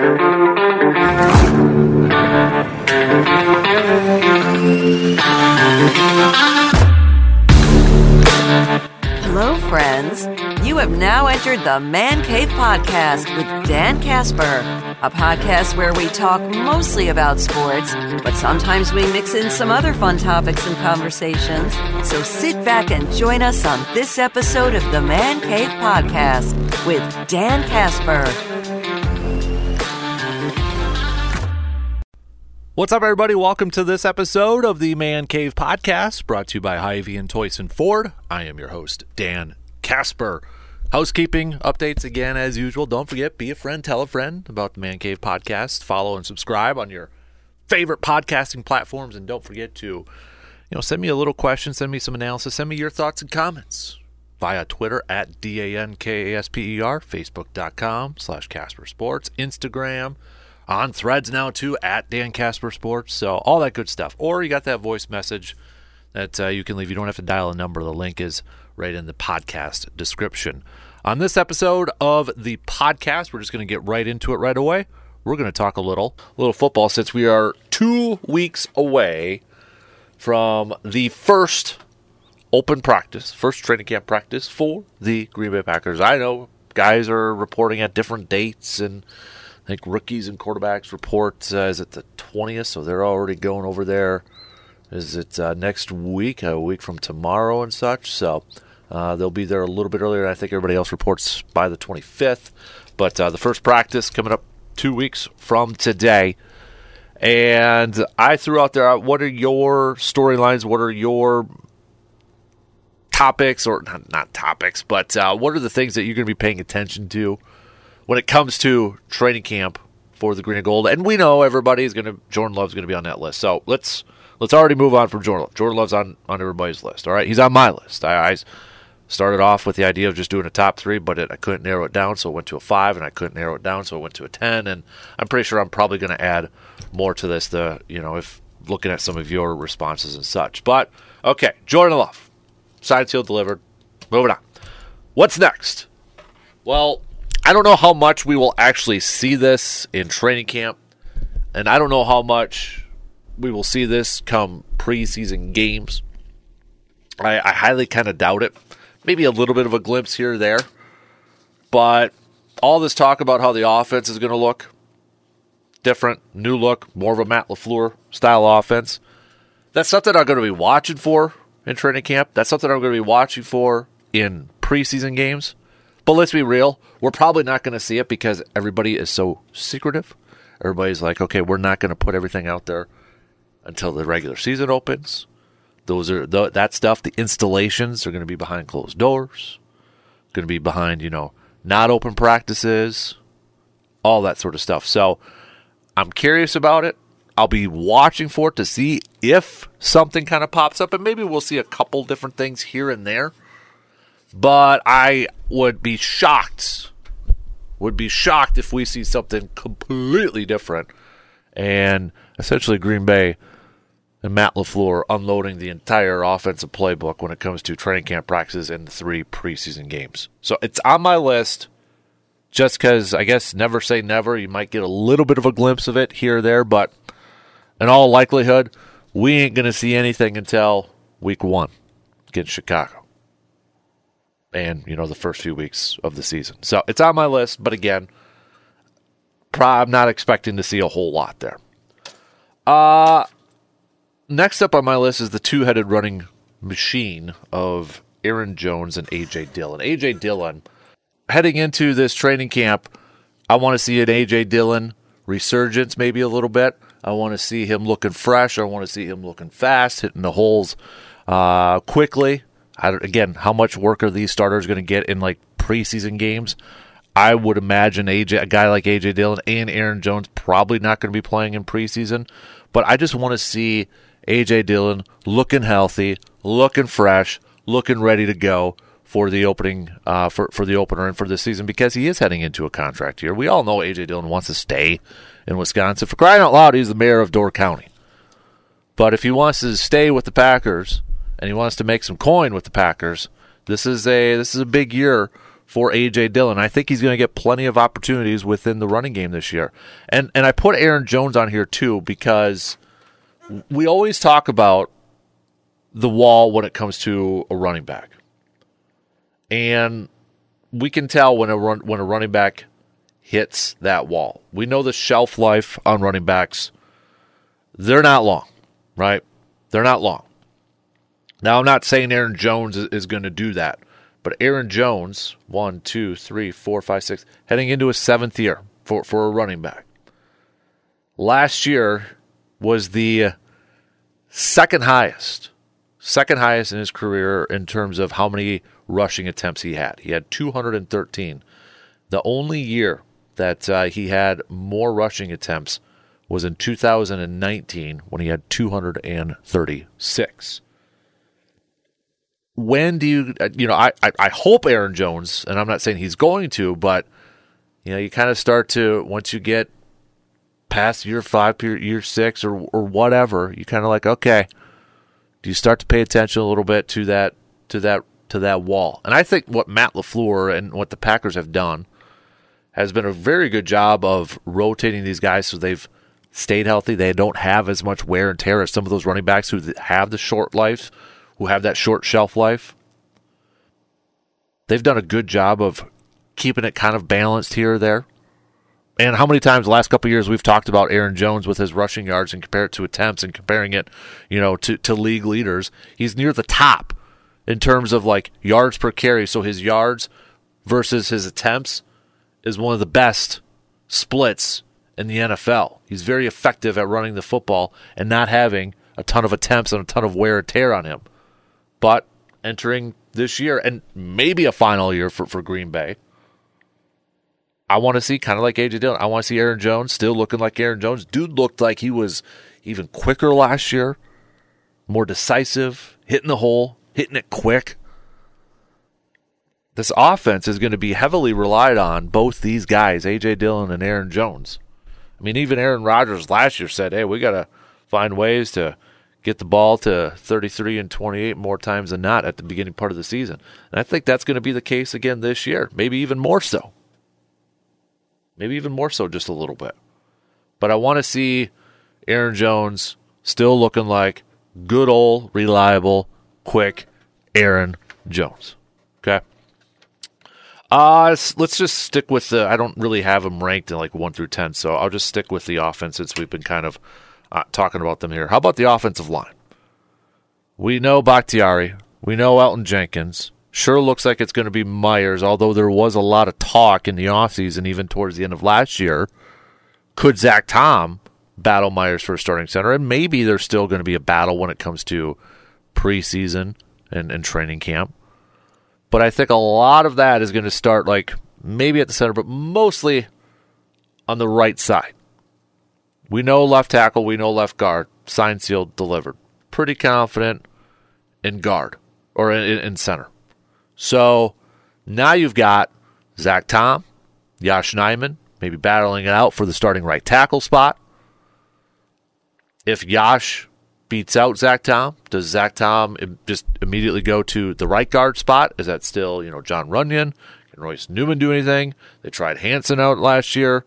Hello, friends. You have now entered the Man Cave Podcast with Dan Kasper, a podcast where we talk mostly about sports, but sometimes we mix in some other fun topics and conversations. So sit back and join us on this episode of the Man Cave Podcast with Dan Kasper. What's up, everybody? Welcome to this episode of the Man Cave Podcast, brought to you by Hy-Vee and Toyson Ford. I am your host, Dan Kasper. Housekeeping updates again, as usual. Don't forget, be a friend, tell a friend about the Man Cave Podcast. Follow and subscribe on your favorite podcasting platforms, and don't forget to, you know, send me a little question, send me some analysis, send me your thoughts and comments via Twitter at D-A-N-K-A-S-P-E-R, Facebook.com slash Kasper Sports, Instagram, on threads now too at Dan Kasper Sports. So all that good stuff. Or you got that voice message that uh, you can leave. You don't have to dial a number. The link is right in the podcast description. On this episode of the podcast, we're just going to get right into it right away. We're going to talk a little, a little football since we are two weeks away from the first open practice, first training camp practice for the Green Bay Packers. I know guys are reporting at different dates and I think rookies and quarterbacks report uh, is it the 20th, so they're already going over there. Is it uh, next week, a week from tomorrow and such? So uh, they'll be there a little bit earlier. I think everybody else reports by the 25th. But uh, the first practice coming up two weeks from today. And I threw out there, what are your storylines? What are your topics, or not, not topics, but uh, what are the things that you're going to be paying attention to? When it comes to training camp for the green and gold. And we know everybody is going to Jordan Love's going to be on that list. So let's let's already move on from Jordan Love. Jordan Love's on on everybody's list. All right, he's on my list. I, I started off with the idea of just doing a top three, but it, I couldn't narrow it down, so it went to a five, and I couldn't narrow it down, so it went to a ten. And I'm pretty sure I'm probably going to add more to this. The you know if looking at some of your responses and such. But okay, Jordan Love, signed, sealed, delivered. Moving on. What's next? Well, I don't know how much we will actually see this in training camp, and I don't know how much we will see this come preseason games. I, I highly kind of doubt it. Maybe a little bit of a glimpse here or there, but all this talk about how the offense is going to look different, new look, more of a Matt LaFleur style offense. That's something I'm going to be watching for in training camp. That's something I'm going to be watching for in preseason games. But let's be real, we're probably not going to see it because everybody is so secretive. Everybody's like, okay, we're not going to put everything out there until the regular season opens. Those are the, that stuff. The installations are going to be behind closed doors. Going to be behind, you know, not open practices, all that sort of stuff. So I'm curious about it. I'll be watching for it to see if something kind of pops up, and maybe we'll see a couple different things here and there but I would be shocked, would be shocked if we see something completely different. And essentially, Green Bay and Matt LaFleur unloading the entire offensive playbook when it comes to training camp practices and three preseason games. So it's on my list just because I guess never say never. You might get a little bit of a glimpse of it here or there, but in all likelihood, we ain't going to see anything until week one against Chicago and you know the first few weeks of the season. So it's on my list, but again, I'm not expecting to see a whole lot there. Uh next up on my list is the two-headed running machine of Aaron Jones and AJ Dillon. AJ Dillon heading into this training camp, I want to see an AJ Dillon resurgence maybe a little bit. I want to see him looking fresh. I want to see him looking fast, hitting the holes uh, quickly. Again, how much work are these starters going to get in like preseason games? I would imagine AJ, a guy like AJ Dillon and Aaron Jones probably not going to be playing in preseason, but I just want to see AJ Dillon looking healthy, looking fresh, looking ready to go for the opening uh, for for the opener and for this season because he is heading into a contract year. We all know AJ Dillon wants to stay in Wisconsin. For crying out loud, he's the mayor of Door County. But if he wants to stay with the Packers and he wants to make some coin with the Packers, this is a this is a big year for AJ Dillon. I think he's going to get plenty of opportunities within the running game this year. And and I put Aaron Jones on here too because we always talk about the wall when it comes to a running back. And we can tell when a run, when a running back hits that wall. We know the shelf life on running backs. They're not long, right? They're not long. Now, I'm not saying Aaron Jones is, going to do that, but Aaron Jones, one, two, three, four, five, six, heading into his seventh year for, for a running back. Last year was the second highest, second highest in his career in terms of how many rushing attempts he had. He had 213. The only year that uh, he had more rushing attempts was in 2019 when he had 236 when do you uh, you know I, I, hope Aaron Jones and I'm not saying he's going to but you know you kind of start to once you get past year 5 year, year 6 or or whatever you kind of like okay do you start to pay attention a little bit to that to that to that wall? And I think what Matt LaFleur and what the Packers have done has been a very good job of rotating these guys so they've stayed healthy. They don't have as much wear and tear as some of those running backs who have the short life who have that short shelf life, they've done a good job of keeping it kind of balanced here or there. And how many times the last couple years we've talked about Aaron Jones with his rushing yards and compare it to attempts and comparing it, you know, to, to league leaders. He's near the top in terms of like yards per carry. So his yards versus his attempts is one of the best splits in the NFL. He's very effective at running the football and not having a ton of attempts and a ton of wear and tear on him but entering this year and maybe a final year for, for Green Bay. I want to see kind of like AJ Dillon. I want to see Aaron Jones still looking like Aaron Jones. Dude looked like he was even quicker last year, more decisive, hitting the hole, hitting it quick. This offense is going to be heavily relied on both these guys, AJ Dillon and Aaron Jones. I mean, even Aaron Rodgers last year said, "Hey, we got to find ways to get the ball to 33 and 28 more times than not at the beginning part of the season. And I think that's going to be the case again this year, maybe even more so. Maybe even more so, just a little bit. But I want to see Aaron Jones still looking like good old, reliable, quick Aaron Jones. Okay. Uh, let's just stick with the. I don't really have them ranked in like 1 through 10, so I'll just stick with the offense since we've been kind of uh, talking about them here. How about the offensive line? We know Bakhtiari. We know Elgton Jenkins. Sure looks like it's going to be Myers, although there was a lot of talk in the offseason, even towards the end of last year. Could Zach Tom battle Myers for a starting center? And maybe there's still going to be a battle when it comes to preseason and, and training camp. But I think a lot of that is going to start like maybe at the center, but mostly on the right side. We know left tackle, we know left guard. Signed, sealed, delivered. Pretty confident in guard or in, in center. So now you've got Zach Tom, Josh Nijman, maybe battling it out for the starting right tackle spot. If Josh beats out Zach Tom, does Zach Tom just immediately go to the right guard spot? Is that still, you know, Jon Runyan? Can Royce Newman do anything? They tried Hanson out last year.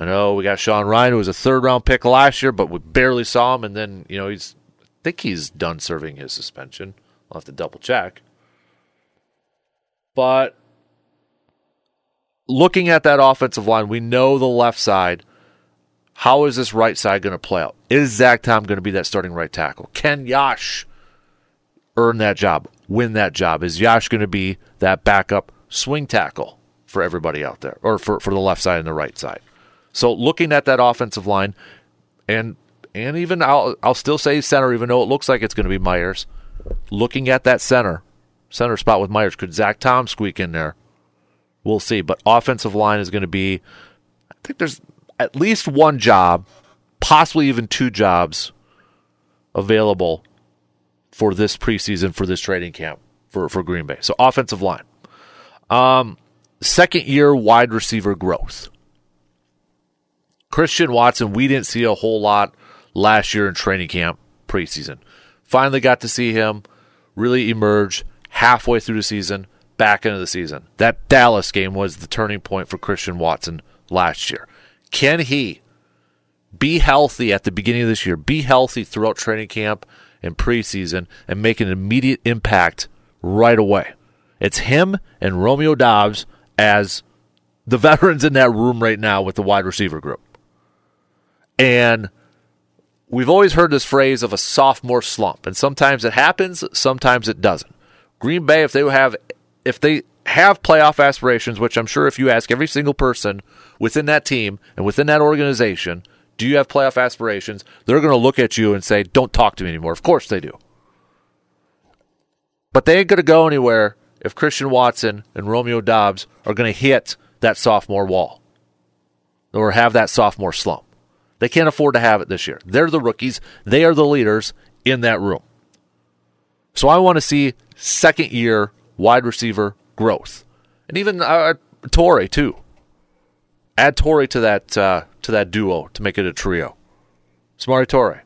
I know we got Sean Rhyan, who was a third round pick last year, but we barely saw him. And then, you know, he's, I think he's done serving his suspension. I'll have to double check. But looking at that offensive line, we know the left side. How is this right side going to play out? Is Zach Tom going to be that starting right tackle? Can Yosh earn that job, win that job? Is Yosh going to be that backup swing tackle for everybody out there, or for, for the left side and the right side? So looking at that offensive line, and and even I'll I'll still say center, even though it looks like it's going to be Myers. Looking at that center center spot with Myers, could Zach Tom squeak in there? We'll see. But offensive line is going to be. I think there's at least one job, possibly even two jobs, available for this preseason for this trading camp for for Green Bay. So offensive line. Um, second year wide receiver growth. Christian Watson, we didn't see a whole lot last year in training camp preseason. Finally got to see him really emerge halfway through the season, back into the season. That Dallas game was the turning point for Christian Watson last year. Can he be healthy at the beginning of this year, be healthy throughout training camp and preseason, and make an immediate impact right away? It's him and Romeo Doubs as the veterans in that room right now with the wide receiver group. And we've always heard this phrase of a sophomore slump, and sometimes it happens, sometimes it doesn't. Green Bay, if they have if they have playoff aspirations, which I'm sure if you ask every single person within that team and within that organization, do you have playoff aspirations? They're going to look at you and say, "Don't talk to me anymore." Of course they do. But they ain't going to go anywhere if Christian Watson and Romeo Doubs are going to hit that sophomore wall or have that sophomore slump. They can't afford to have it this year. They're the rookies, they are the leaders in that room. So I want to see second year wide receiver growth. And even uh, Toure, too. Add Toure to that uh, to that duo to make it a trio. Samori Toure.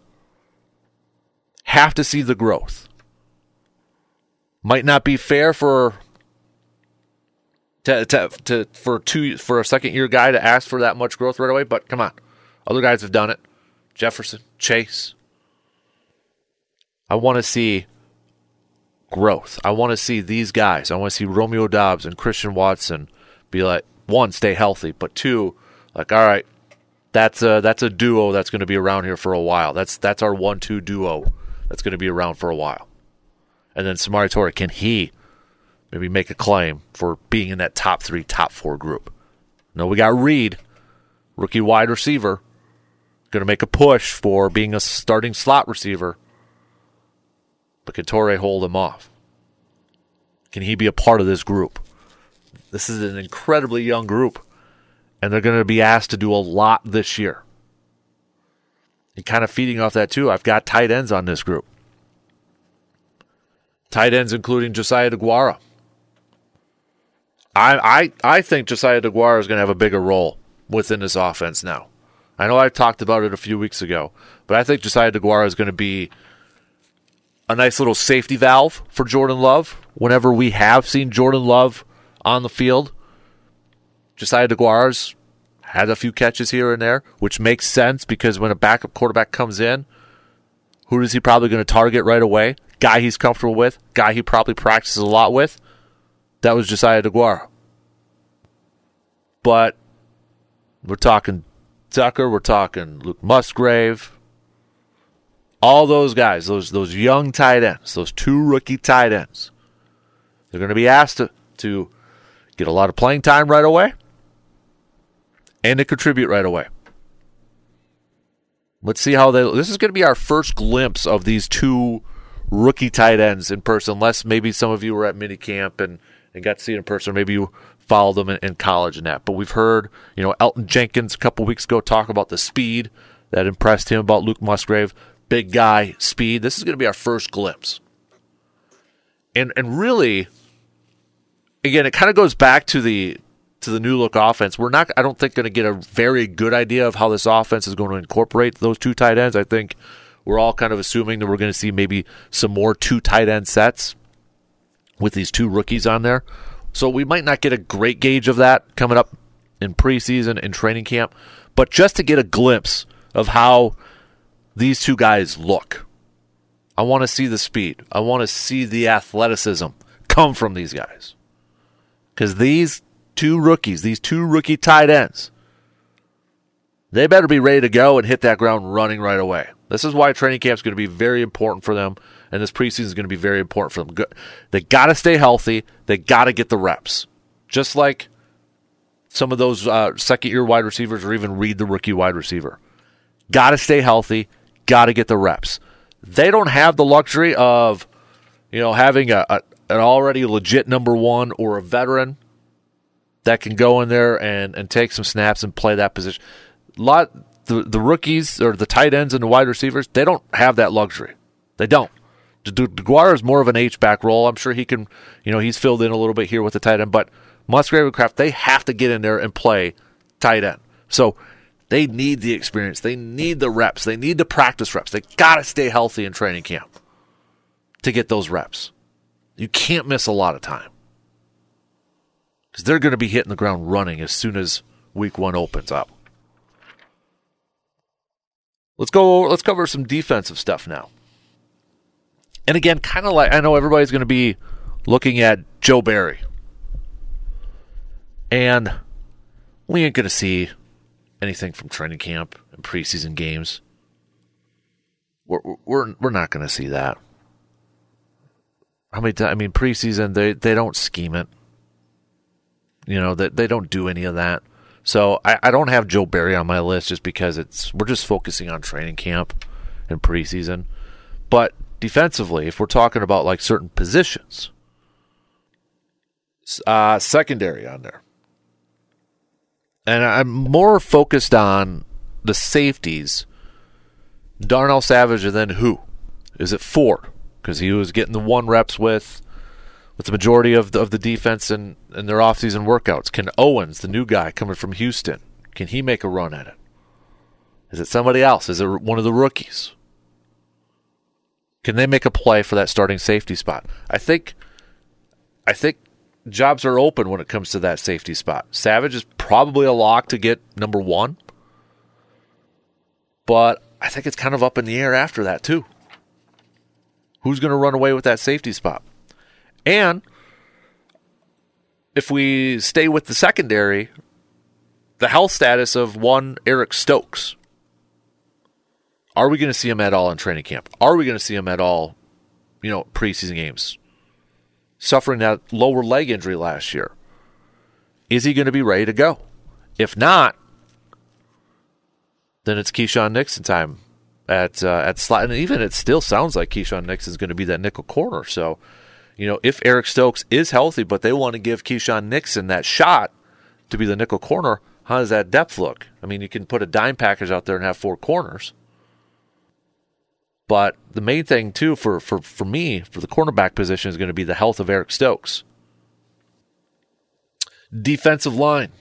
Have to see the growth. Might not be fair for to, to, to for two for a second year guy to ask for that much growth right away, but come on. Other guys have done it. Jefferson, Chase. I want to see growth. I want to see these guys. I want to see Romeo Doubs and Christian Watson be like one, stay healthy, but two, like all right, that's a that's a duo that's going to be around here for a while. That's that's our one-two duo that's going to be around for a while. And then Samori Toure, can he maybe make a claim for being in that top three, top four group? No, we got Reed, rookie wide receiver, going to make a push for being a starting slot receiver. But can Toure hold him off? Can he be a part of this group? This is an incredibly young group, and they're going to be asked to do a lot this year. And kind of feeding off that, too, I've got tight ends on this group. Tight ends, including Josiah DeGuara. I, I, I think Josiah DeGuara is going to have a bigger role within this offense now. I know I talked about it a few weeks ago, but I think Josiah DeGuara is going to be a nice little safety valve for Jordan Love whenever we have seen Jordan Love on the field. Josiah DeGuara's had a few catches here and there, which makes sense because when a backup quarterback comes in, who is he probably going to target right away? Guy he's comfortable with, guy he probably practices a lot with. That was Josiah DeGuara. But we're talking Tucker, we're talking Luke Musgrave, all those guys, those those young tight ends, those two rookie tight ends, they're going to be asked to, to get a lot of playing time right away and to contribute right away. Let's see how they. This is going to be our first glimpse of these two rookie tight ends in person, unless maybe some of you were at minicamp and, and got to see it in person. Maybe you followed them in, in college and that. But we've heard, you know, Elgton Jenkins a couple weeks ago talk about the speed that impressed him about Luke Musgrave big guy speed. This is going to be our first glimpse. And and really again, it kind of goes back to the to the new look offense. We're not I don't think going to get a very good idea of how this offense is going to incorporate those two tight ends. I think we're all kind of assuming that we're going to see maybe some more two tight end sets with these two rookies on there. So we might not get a great gauge of that coming up in preseason and training camp, but just to get a glimpse of how these two guys look. I want to see the speed. I want to see the athleticism come from these guys. Because these two rookies, these two rookie tight ends, they better be ready to go and hit that ground running right away. This is why training camp is going to be very important for them, and this preseason is going to be very important for them. They got to stay healthy. They got to get the reps, just like some of those uh, second year wide receivers, or even Reed the rookie wide receiver. Got to stay healthy got to get the reps. They don't have the luxury of, you know, having a, a an already legit number one or a veteran that can go in there and, and take some snaps and play that position. A lot the the rookies or the tight ends and the wide receivers, they don't have that luxury. They don't. DeGuara is more of an H back role. I'm sure he can, you know, he's filled in a little bit here with the tight end, but Musgrave and Kraft, they have to get in there and play tight end. So they need the experience. They need the reps. They need the practice reps. They got to stay healthy in training camp to get those reps. You can't miss a lot of time. because they're going to be hitting the ground running as soon as week one opens up. Let's go. Let's cover some defensive stuff now. And again, kind of like I know everybody's going to be looking at Joe Barry, and we ain't going to see anything from training camp and preseason games. We're we're we're not going to see that. How many? I mean, preseason they they don't scheme it. You know that they, they don't do any of that. So I, I don't have Joe Barry on my list just because it's we're just focusing on training camp and preseason. But defensively, if we're talking about like certain positions, uh, secondary on there, and I'm more focused on the safeties. Darnell Savage, and then who? Is it Ford? Because he was getting the one reps with with the majority of the, of the defense and in their offseason workouts? Can Owens, the new guy coming from Houston, can he make a run at it? Is it somebody else? Is it one of the rookies? Can they make a play for that starting safety spot? I think I think jobs are open when it comes to that safety spot. Savage is probably a lock to get number 1. But I think it's kind of up in the air after that too. Who's going to run away with that safety spot? And if we stay with the secondary, the health status of one Eric Stokes. Are we going to see him at all in training camp? Are we going to see him at all, you know, preseason games? Suffering that lower leg injury last year. Is he going to be ready to go? If not, then it's Keisean Nixon time at uh, at slot, and even it still sounds like Keisean Nixon is going to be that nickel corner. So you know, if Eric Stokes is healthy, but they want to give Keisean Nixon that shot to be the nickel corner, how does that depth look? I mean, you can put a dime package out there and have four corners. But the main thing, too, for, for, for me, for the cornerback position, is going to be the health of Eric Stokes. Defensive line.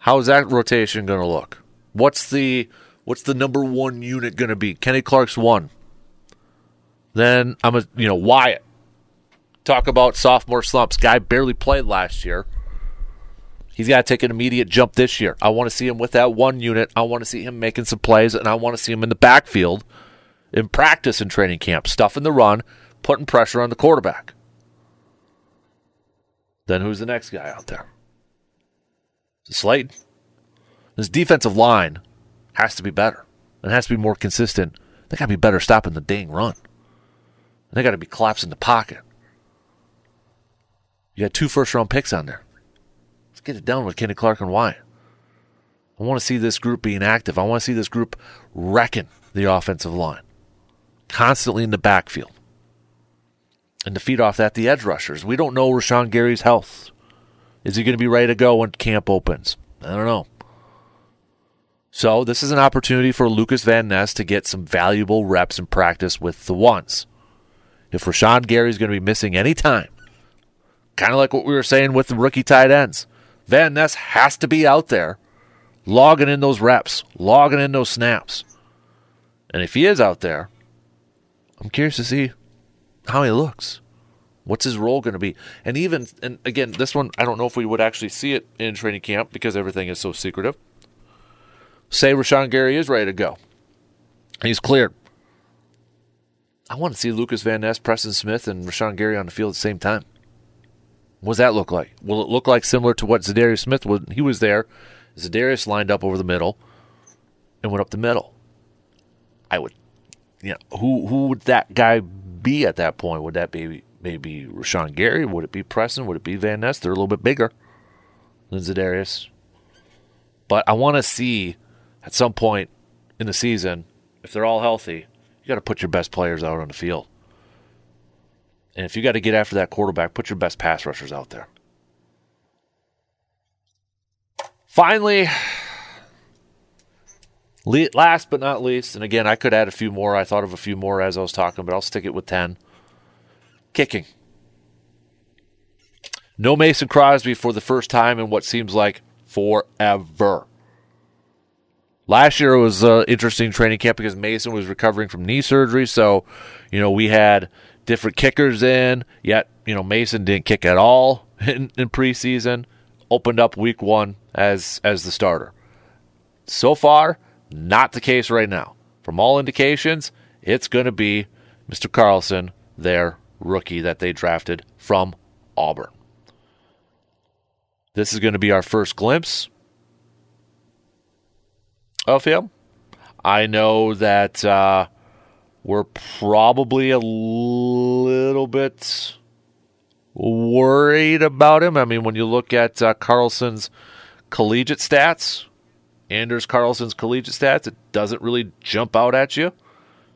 How is that rotation going to look? What's the what's the number one unit going to be? Kenny Clark's one. Then I'm a you know Wyatt talk about sophomore slumps. Guy barely played last year. He's got to take an immediate jump this year. I want to see him with that one unit. I want to see him making some plays, and I want to see him in the backfield in practice and training camp, stuffing the run, putting pressure on the quarterback. Then who's the next guy out there? Slaton. This defensive line has to be better. It has to be more consistent. They got to be better stopping the dang run. They got to be collapsing the pocket. You got two first round picks on there. Let's get it done with Kenny Clark and Wyatt. I want to see this group being active. I want to see this group wrecking the offensive line, constantly in the backfield. And to feed off that, the edge rushers. We don't know Rashan Gary's health. Is he going to be ready to go when camp opens? I don't know. So this is an opportunity for Lucas Van Ness to get some valuable reps in practice with the ones. If Rashan Gary is going to be missing any time, kind of like what we were saying with the rookie tight ends. Van Ness has to be out there logging in those reps, logging in those snaps. And if he is out there, I'm curious to see how he looks. What's his role going to be? And even, and again, this one, I don't know if we would actually see it in training camp because everything is so secretive. Say Rashan Gary is ready to go. He's cleared. I want to see Lucas Van Ness, Preston Smith, and Rashan Gary on the field at the same time. What does that look like? Will it look like similar to what Za'Darius Smith was? He was there. Za'Darius lined up over the middle and went up the middle. I would, you know, who who would that guy be at that point? Would that be maybe Rashan Gary? Would it be Preston? Would it be Van Ness? They're a little bit bigger than Za'Darius. But I want to see at some point in the season, if they're all healthy, you got to put your best players out on the field. And if you got to get after that quarterback, put your best pass rushers out there. Finally, last but not least, and again, I could add a few more. I thought of a few more as I was talking, but I'll stick it with 10. Kicking. No Mason Crosby for the first time in what seems like forever. Last year was an interesting training camp because Mason was recovering from knee surgery. So, you know, we had different kickers in, yet, you know, Mason didn't kick at all in, in preseason, opened up week one as as the starter. So far, not the case right now. From all indications, it's going to be Mr. Carlson, their rookie that they drafted from Auburn. This is going to be our first glimpse of him. I know that uh, we're probably a little bit worried about him. I mean, when you look at uh, Carlson's collegiate stats, Anders Carlson's collegiate stats, it doesn't really jump out at you.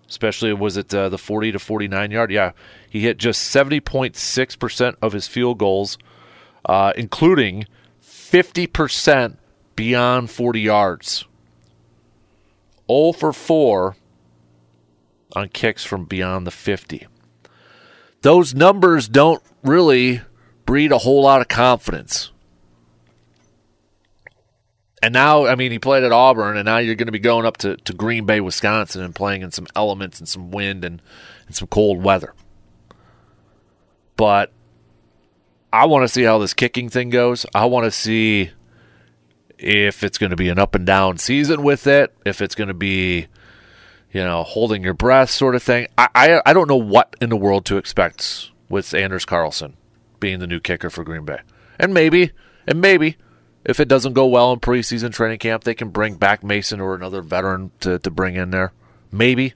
Especially was it uh, the 40 to 49 yard? Yeah, he hit just 70.6% of his field goals, uh, including 50% beyond 40 yards. 0 for 4 on kicks from beyond the 50. Those numbers don't really breed a whole lot of confidence. And now, I mean, he played at Auburn, and now you're going to be going up to, to Green Bay, Wisconsin, and playing in some elements and some wind and, and some cold weather. But I want to see how this kicking thing goes. I want to see if it's going to be an up and down season with it, if it's going to be, you know, holding your breath sort of thing. I, I, I don't know what in the world to expect with Anders Carlson being the new kicker for Green Bay. And maybe, and maybe if it doesn't go well in preseason training camp, they can bring back Mason or another veteran to, to bring in there. Maybe.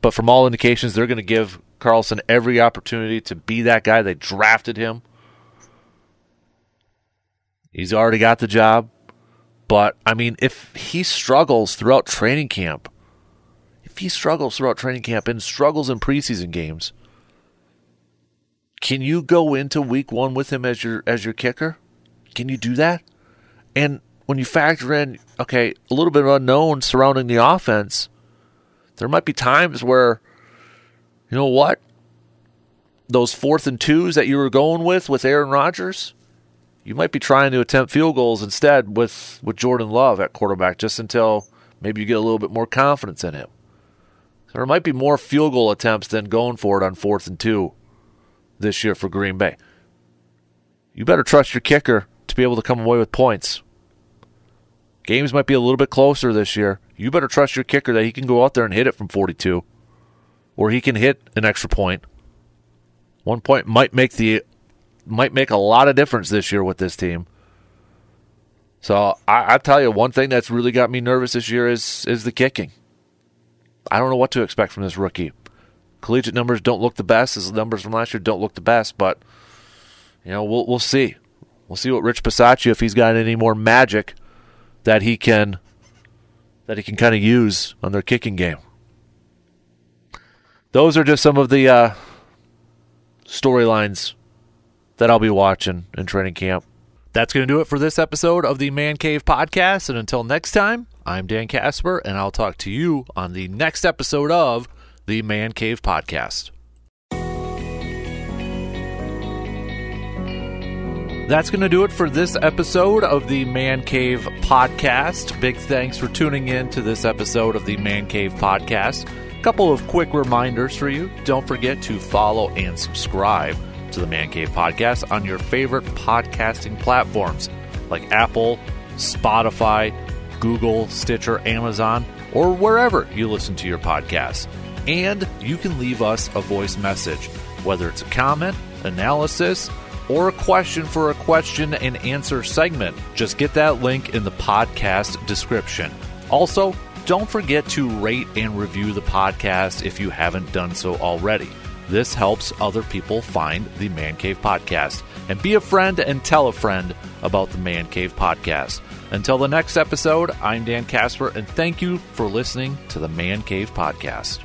But from all indications, they're going to give Carlson every opportunity to be that guy. They drafted him. He's already got the job. But, I mean, if he struggles throughout training camp, if he struggles throughout training camp and struggles in preseason games, can you go into week one with him as your as your kicker? Can you do that? And when you factor in, okay, a little bit of unknown surrounding the offense, there might be times where, you know what? Those fourth and twos that you were going with with Aaron Rodgers, you might be trying to attempt field goals instead with, with Jordan Love at quarterback just until maybe you get a little bit more confidence in him. So there might be more field goal attempts than going for it on fourth and two this year for Green Bay. You better trust your kicker to be able to come away with points. Games might be a little bit closer this year. You better trust your kicker that he can go out there and hit it from 42, or he can hit an extra point. One point might make the might make a lot of difference this year with this team. So I, I tell you, one thing that's really got me nervous this year is is the kicking. I don't know what to expect from this rookie. Collegiate numbers don't look the best. His numbers from last year don't look the best, but you know we'll we'll see. We'll see what Rich Bisaccia if he's got any more magic that he can that he can kind of use on their kicking game. Those are just some of the uh, storylines that I'll be watching in training camp. That's going to do it for this episode of the Man Cave Podcast. And until next time, I'm Dan Kasper, and I'll talk to you on the next episode of the Man Cave Podcast. That's going to do it for this episode of the Man Cave Podcast. Big thanks for tuning in to this episode of the Man Cave Podcast. A couple of quick reminders for you. Don't forget to follow and subscribe to the Man Cave Podcast on your favorite podcasting platforms like Apple, Spotify, Google, Stitcher, Amazon, or wherever you listen to your podcasts. And you can leave us a voice message, whether it's a comment, analysis, or a question for a question and answer segment. Just get that link in the podcast description. Also, don't forget to rate and review the podcast if you haven't done so already. This helps other people find the Man Cave Podcast. And be a friend and tell a friend about the Man Cave Podcast. Until the next episode, I'm Dan Kasper, and thank you for listening to the Man Cave Podcast.